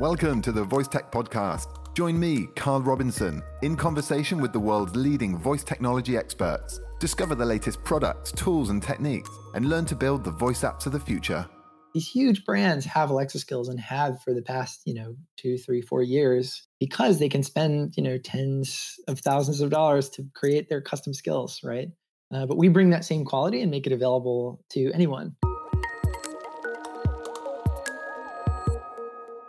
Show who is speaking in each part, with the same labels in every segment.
Speaker 1: Welcome to the Voice Tech Podcast. Join me, Carl Robinson, in conversation with the world's leading voice technology experts. Discover the latest products, tools, and techniques, and learn to build the voice apps of the future.
Speaker 2: These huge brands have Alexa skills and have for the past, you know, two, three, four years because they can spend, you know, tens of thousands of dollars to create their custom skills, right? Uh, but we bring that same quality and make it available to anyone.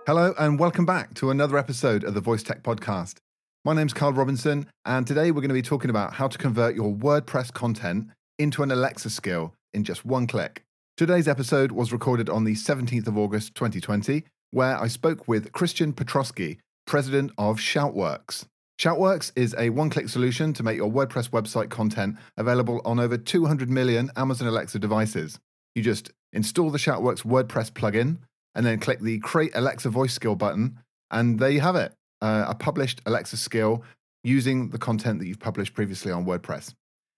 Speaker 1: Hello, and welcome back to another episode of the Voice Tech Podcast. My name's Carl Robinson, and today we're going to be talking about how to convert your WordPress content into an Alexa skill in just one click. Today's episode was recorded on the 17th of August 2020, where I spoke with Christian Petrosky, president of Shoutworks. Shoutworks is a one click solution to make your WordPress website content available on over 200 million Amazon Alexa devices. You just install the Shoutworks WordPress plugin, and then click the Create Alexa Voice Skill button, and there you have it uh, a published Alexa skill using the content that you've published previously on WordPress.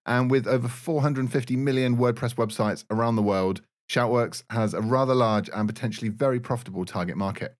Speaker 1: And with over 450 million WordPress websites around the world, Shoutworks has a rather large and potentially very profitable target market.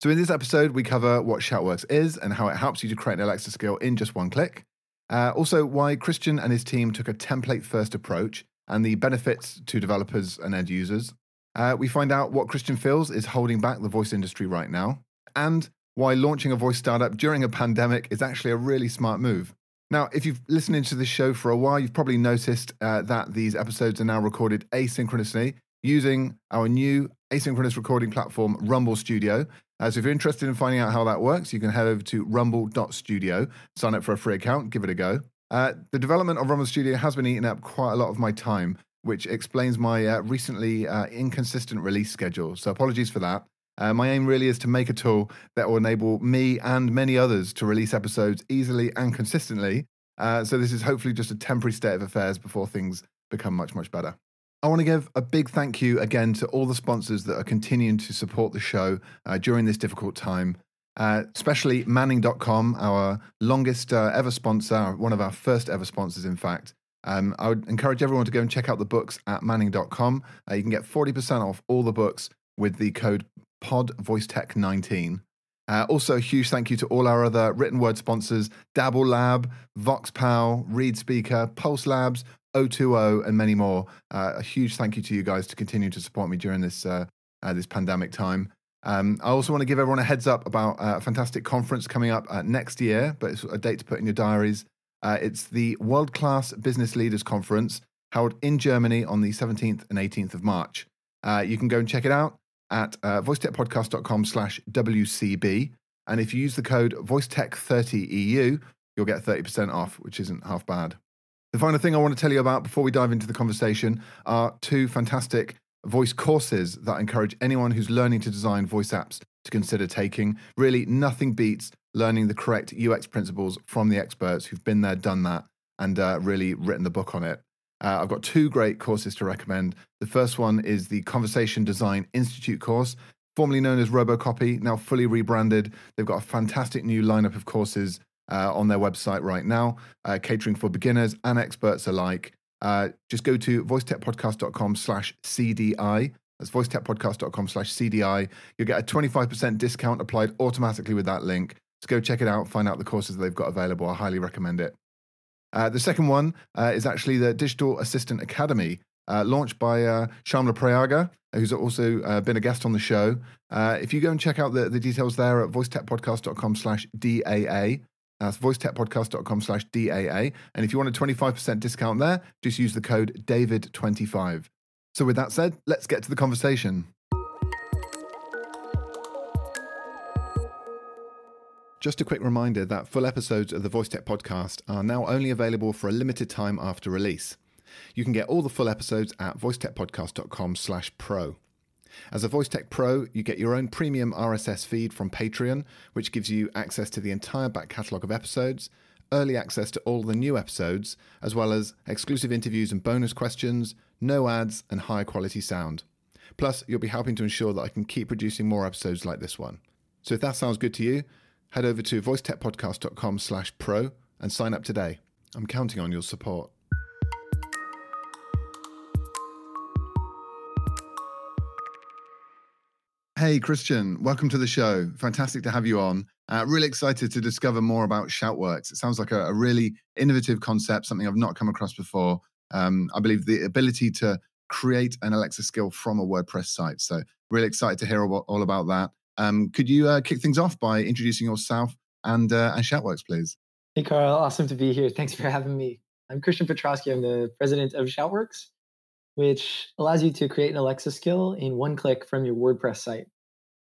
Speaker 1: So, in this episode, we cover what Shoutworks is and how it helps you to create an Alexa skill in just one click. Uh, also, why Christian and his team took a template first approach and the benefits to developers and end users. Uh, we find out what Christian feels is holding back the voice industry right now, and why launching a voice startup during a pandemic is actually a really smart move. Now, if you've listened to this show for a while, you've probably noticed uh, that these episodes are now recorded asynchronously using our new asynchronous recording platform, Rumble Studio. Uh, so if you're interested in finding out how that works, you can head over to rumble.studio, sign up for a free account, give it a go. Uh, the development of Rumble Studio has been eating up quite a lot of my time, which explains my uh, recently uh, inconsistent release schedule. So apologies for that. Uh, my aim really is to make a tool that will enable me and many others to release episodes easily and consistently. Uh, so this is hopefully just a temporary state of affairs before things become much, much better. I want to give a big thank you again to all the sponsors that are continuing to support the show uh, during this difficult time. Uh, especially Manning.com, our longest uh, ever sponsor, one of our first ever sponsors, in fact. Um, I would encourage everyone to go and check out the books at manning.com. Uh, you can get 40% off all the books with the code PODVoiceTech19. Uh, also, a huge thank you to all our other written word sponsors Dabble Lab, VoxPow, Read Speaker, Pulse Labs, O2O, and many more. Uh, a huge thank you to you guys to continue to support me during this, uh, uh this pandemic time. Um, I also want to give everyone a heads up about a fantastic conference coming up uh, next year, but it's a date to put in your diaries. Uh, it's the World Class Business Leaders Conference held in Germany on the 17th and 18th of March. Uh, you can go and check it out at uh, voicetechpodcast.com slash WCB. And if you use the code VoiceTech30EU, you'll get 30% off, which isn't half bad. The final thing I want to tell you about before we dive into the conversation are two fantastic voice courses that encourage anyone who's learning to design voice apps to consider taking. Really, nothing beats learning the correct UX principles from the experts who've been there, done that, and uh, really written the book on it. Uh, I've got two great courses to recommend. The first one is the Conversation Design Institute course, formerly known as Robocopy, now fully rebranded. They've got a fantastic new lineup of courses uh, on their website right now, uh, catering for beginners and experts alike. Uh, just go to voicetechpodcast.com slash CDI. That's voicetechpodcast.com slash CDI. You'll get a 25% discount applied automatically with that link. So go check it out, find out the courses they've got available. I highly recommend it. Uh, the second one uh, is actually the Digital Assistant Academy, uh, launched by uh, Shyamala Prayaga, who's also uh, been a guest on the show. Uh, if you go and check out the, the details there at voicetechpodcast.com slash DAA, that's voicetechpodcast.com slash DAA. And if you want a 25% discount there, just use the code DAVID25. So with that said, let's get to the conversation. Just a quick reminder that full episodes of the Voice Tech podcast are now only available for a limited time after release. You can get all the full episodes at voicetechpodcast.com slash pro. As a Voice Tech Pro, you get your own premium RSS feed from Patreon, which gives you access to the entire back catalogue of episodes, early access to all the new episodes, as well as exclusive interviews and bonus questions, no ads, and high quality sound. Plus, you'll be helping to ensure that I can keep producing more episodes like this one. So if that sounds good to you, head over to voicetechpodcast.com slash pro and sign up today. I'm counting on your support. Hey, Christian, welcome to the show. Fantastic to have you on. Uh, really excited to discover more about Shoutworks. It sounds like a, a really innovative concept, something I've not come across before. Um, I believe the ability to create an Alexa skill from a WordPress site. So, really excited to hear all, all about that. Um, could you uh, kick things off by introducing yourself and, uh, and Shoutworks, please?
Speaker 2: Hey, Carl. Awesome to be here. Thanks for having me. I'm Christian Petrosky. I'm the president of Shoutworks, which allows you to create an Alexa skill in one click from your WordPress site.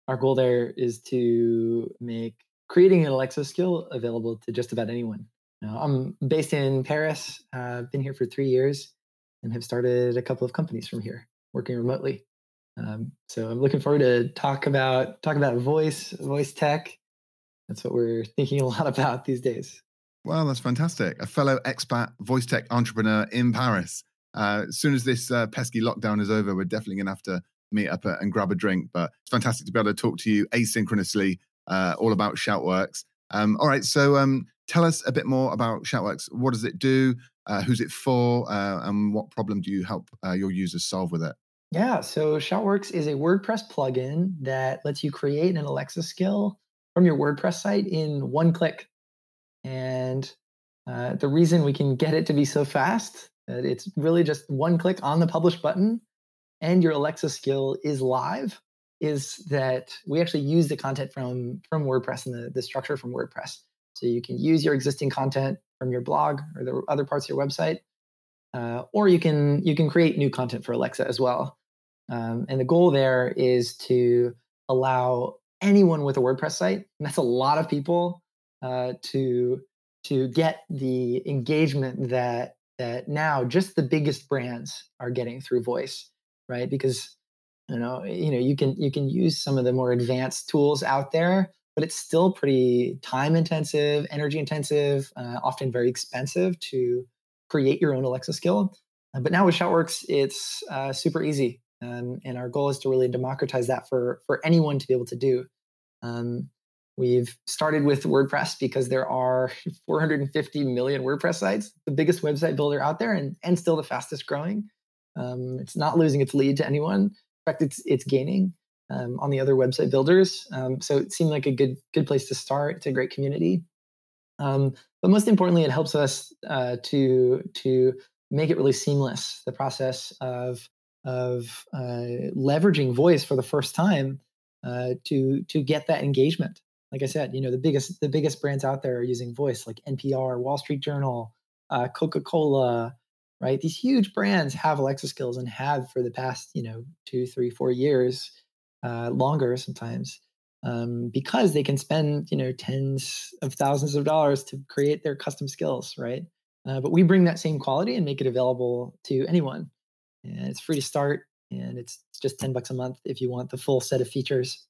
Speaker 2: Our goal there is to make creating an Alexa skill available to just about anyone. Now, I'm based in Paris. I've uh, been here for three years and have started a couple of companies from here working remotely. Um, so I'm looking forward to talk about talk about voice, voice tech. That's what we're thinking a lot about these days.
Speaker 1: Well, that's fantastic. A fellow expat voice tech entrepreneur in Paris. Uh, as soon as this uh, pesky lockdown is over, we're definitely going to have to meet up and grab a drink. But it's fantastic to be able to talk to you asynchronously uh, all about Shoutworks. Um, all right, so um, tell us a bit more about Shoutworks. What does it do? Uh, who's it for? Uh, and what problem do you help uh, your users solve with it?
Speaker 2: Yeah, so Shoutworks is a WordPress plugin that lets you create an Alexa skill from your WordPress site in one click. And uh, the reason we can get it to be so fast, it's really just one click on the publish button and your Alexa skill is live, is that we actually use the content from, from WordPress and the, the structure from WordPress. So you can use your existing content from your blog or the other parts of your website, uh, or you can you can create new content for Alexa as well. Um, and the goal there is to allow anyone with a WordPress site, and that's a lot of people, uh, to to get the engagement that that now just the biggest brands are getting through voice, right? Because you know you know you can you can use some of the more advanced tools out there, but it's still pretty time intensive, energy intensive, uh, often very expensive to create your own Alexa skill. Uh, but now with Shoutworks, it's uh, super easy. Um, and our goal is to really democratize that for, for anyone to be able to do. Um, We've started with WordPress because there are 450 million WordPress sites, the biggest website builder out there, and, and still the fastest growing. Um, it's not losing its lead to anyone. In fact, it's it's gaining um, on the other website builders. Um, so it seemed like a good good place to start. It's a great community, um, but most importantly, it helps us uh, to to make it really seamless. The process of of uh, leveraging voice for the first time uh, to to get that engagement like I said, you know, the biggest the biggest brands out there are using voice, like NPR, Wall Street Journal, uh, Coca Cola, right? These huge brands have Alexa skills and have for the past, you know, two, three, four years, uh, longer sometimes, um, because they can spend, you know, tens of thousands of dollars to create their custom skills, right? Uh, but we bring that same quality and make it available to anyone, and it's free to start, and it's just ten bucks a month if you want the full set of features.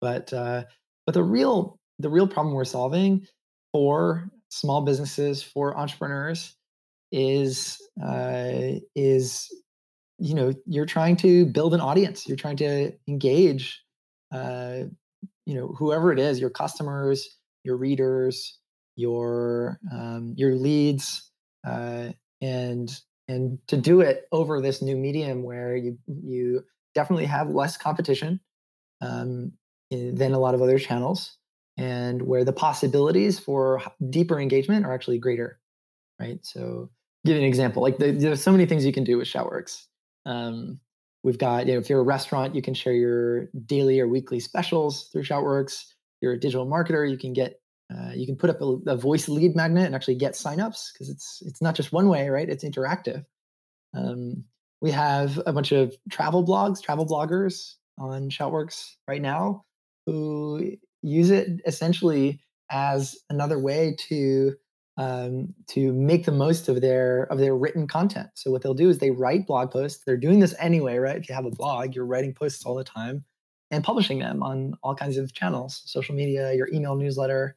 Speaker 2: But uh, but the real the real problem we're solving for small businesses, for entrepreneurs, is uh, is you know you're trying to build an audience. You're trying to engage, uh, you know, whoever it is, your customers, your readers, your um, your leads, uh, and and to do it over this new medium where you you definitely have less competition. Um, than a lot of other channels and where the possibilities for deeper engagement are actually greater right? So give you an example like the, there's so many things you can do with shoutworks. Um, we've got you know if you're a restaurant you can share your daily or weekly specials through shoutworks. If you're a digital marketer you can get uh, you can put up a, a, voice lead magnet and actually get signups because it's it's not just one way right? It's interactive. Um, we have a bunch of travel blogs travel bloggers on shoutworks right now who use it essentially as another way to um, to make the most of their of their written content. So what they'll do is they write blog posts. They're doing this anyway, right? If you have a blog, you're writing posts all the time and publishing them on all kinds of channels, social media, your email newsletter.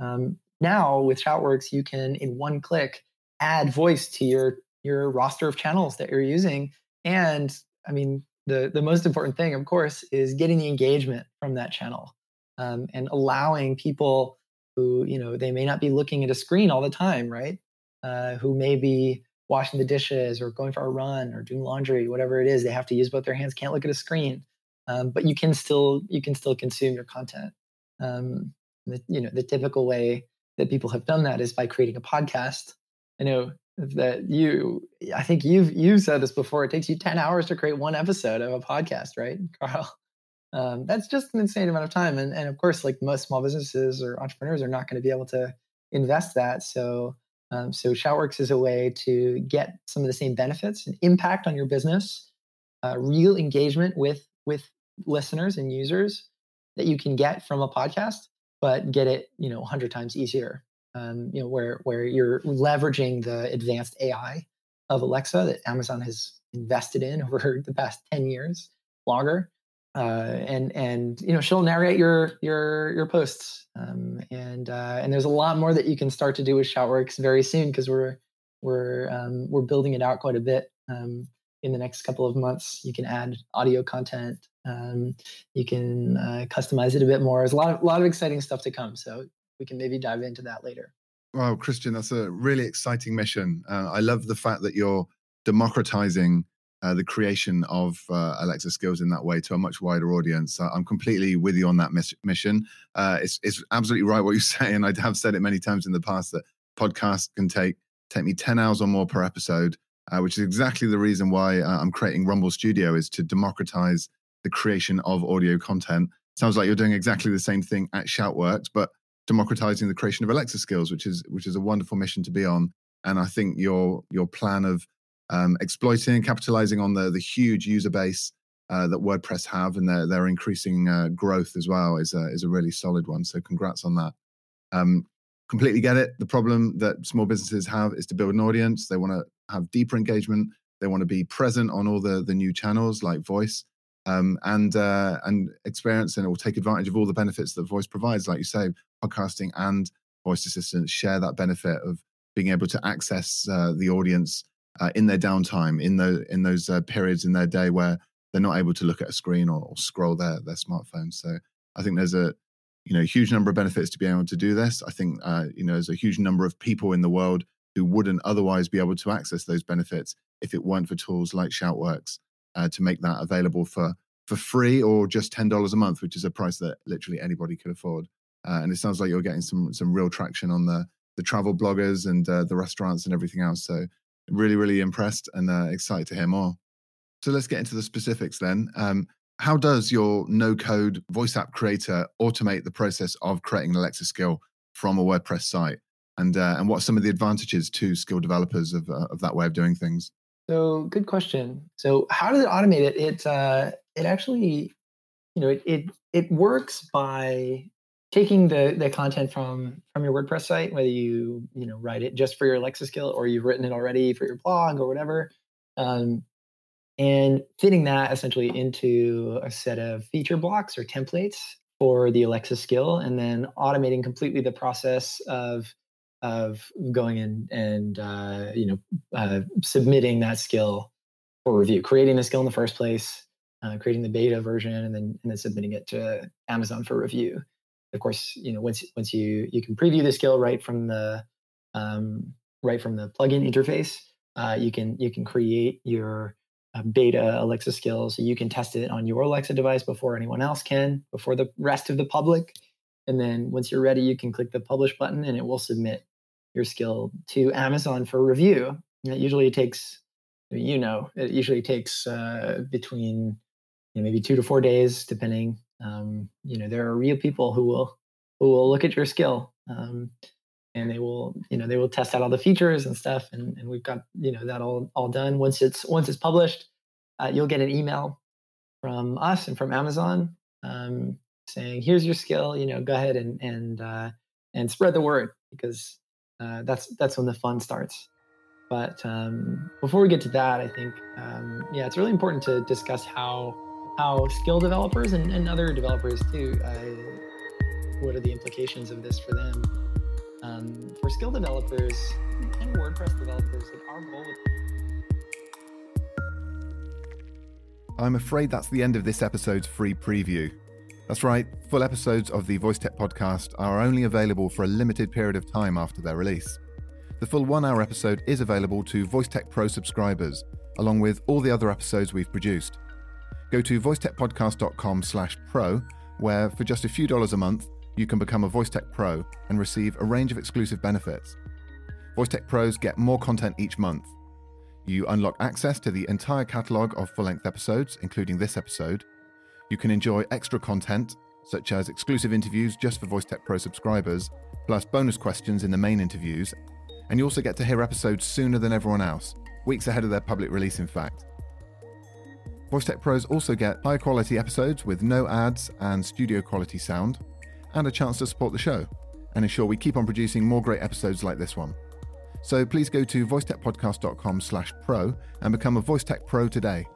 Speaker 2: Um, now with Shoutworks, you can in one click add voice to your your roster of channels that you're using. And I mean, the the most important thing, of course, is getting the engagement from that channel um, and allowing people who you know they may not be looking at a screen all the time, right? Uh, who may be washing the dishes or going for a run or doing laundry, whatever it is, they have to use both their hands, can't look at a screen. um, but you can still you can still consume your content. Um, the, you know, the typical way that people have done that is by creating a podcast. I know that you, I think you've you've said this before. It takes you ten hours to create one episode of a podcast, right, Carl? Um, that's just an insane amount of time, and and of course, like most small businesses or entrepreneurs are not going to be able to invest that. So um, so Shoutworks is a way to get some of the same benefits and impact on your business, uh, real engagement with with listeners and users that you can get from a podcast, but get it you know 100 times easier. Um, you know where where you're leveraging the advanced AI of Alexa that Amazon has invested in over the past 10 years longer uh, and and you know she'll narrate your your your posts um, and uh, and there's a lot more that you can start to do with Shoutworks very soon because we're we're um, we're building it out quite a bit um, in the next couple of months. You can add audio content. Um, you can uh, customize it a bit more. There's a lot of lot of exciting stuff to come. So we can maybe dive into that later.
Speaker 1: Wow, Christian, that's a really exciting mission. Uh, I love the fact that you're democratizing uh, the creation of uh, Alexa skills in that way to a much wider audience. I'm completely with you on that miss- mission. Uh, it's, it's absolutely right what you say, and I have said it many times in the past that podcasts can take take me 10 hours or more per episode, uh, which is exactly the reason why uh, I'm creating Rumble Studio is to democratize the creation of audio content. Sounds like you're doing exactly the same thing at Shoutworks, but democratizing the creation of Alexa skills, which is which is a wonderful mission to be on. And I think your your plan of um, exploiting and capitalizing on the the huge user base uh, that WordPress have and their their increasing uh, growth as well is a, is a really solid one. So congrats on that. Um, completely get it. The problem that small businesses have is to build an audience. They want to have deeper engagement. They want to be present on all the the new channels like voice. Um, and uh, and experience and will take advantage of all the benefits that voice provides, like you say, podcasting and voice assistants share that benefit of being able to access uh, the audience uh, in their downtime, in the in those uh, periods in their day where they're not able to look at a screen or, or, scroll their their smartphone. So I think there's a you know huge number of benefits to be able to do this. I think uh, you know there's a huge number of people in the world who wouldn't otherwise be able to access those benefits if it weren't for tools like Shoutworks uh, to make that available for for free or just ten dollars a month, which is a price that literally anybody could afford. Uh, and it sounds like you're getting some some real traction on the the travel bloggers and uh, the restaurants and everything else. So really, really impressed and uh, excited to hear more. So let's get into the specifics then. Um, how does your no code voice app creator automate the process of creating an Alexa skill from a WordPress site? And, uh, and what are some of the advantages to skill developers of, uh, of that way of doing things?
Speaker 2: So, good question. So, how does it automate it? It, uh, it actually, you know, it, it, it works by taking the the content from from your WordPress site, whether you you know write it just for your Alexa skill or you've written it already for your blog or whatever, um, and fitting that essentially into a set of feature blocks or templates for the Alexa skill, and then automating completely the process of of going in and uh, you know uh, submitting that skill for review, creating the skill in the first place, uh, creating the beta version, and then and then submitting it to Amazon for review of course, you know, once once you you can preview the skill right from the um, right from the plugin interface, uh, you can you can create your uh, beta Alexa skill, so you can test it on your Alexa device before anyone else can, before the rest of the public. And then once you're ready, you can click the publish button, and it will submit your skill to Amazon for review. It usually takes, you know, it usually takes uh, between you know, maybe two to four days, depending um, you know, there are real people who will who will look at your skill um, and they will you know they will test out all the features and stuff and, and we've got you know that all all done once it's once it's published uh, you'll get an email from us and from amazon um, saying here's your skill you know go ahead and and uh, and spread the word because uh, that's that's when the fun starts but um, before we get to that i think um, yeah it's really important to discuss how how skill developers and, and other developers too, uh, what are the implications of this for them? Um, for skill developers and WordPress developers, like our goal with
Speaker 1: I'm afraid that's the end of this episode's free preview. That's right, full episodes of the Voice Tech podcast are only available for a limited period of time after their release. The full one hour episode is available to Voice Tech Pro subscribers, along with all the other episodes we've produced. go to voicetechpodcast.com slash pro, where for just a few dollars a month, you can become a VoiceTech Pro and receive a range of exclusive benefits. VoiceTech Pros get more content each month. You unlock access to the entire catalogue of full length episodes, including this episode. You can enjoy extra content, such as exclusive interviews just for VoiceTech Pro subscribers, plus bonus questions in the main interviews. And you also get to hear episodes sooner than everyone else, weeks ahead of their public release, in fact. VoiceTech Pros also get high quality episodes with no ads and studio quality sound, and a chance to support the show and ensure we keep on producing more great episodes like this one. So please go to voicetechpodcast.com slash pro and become a VoiceTech Pro today.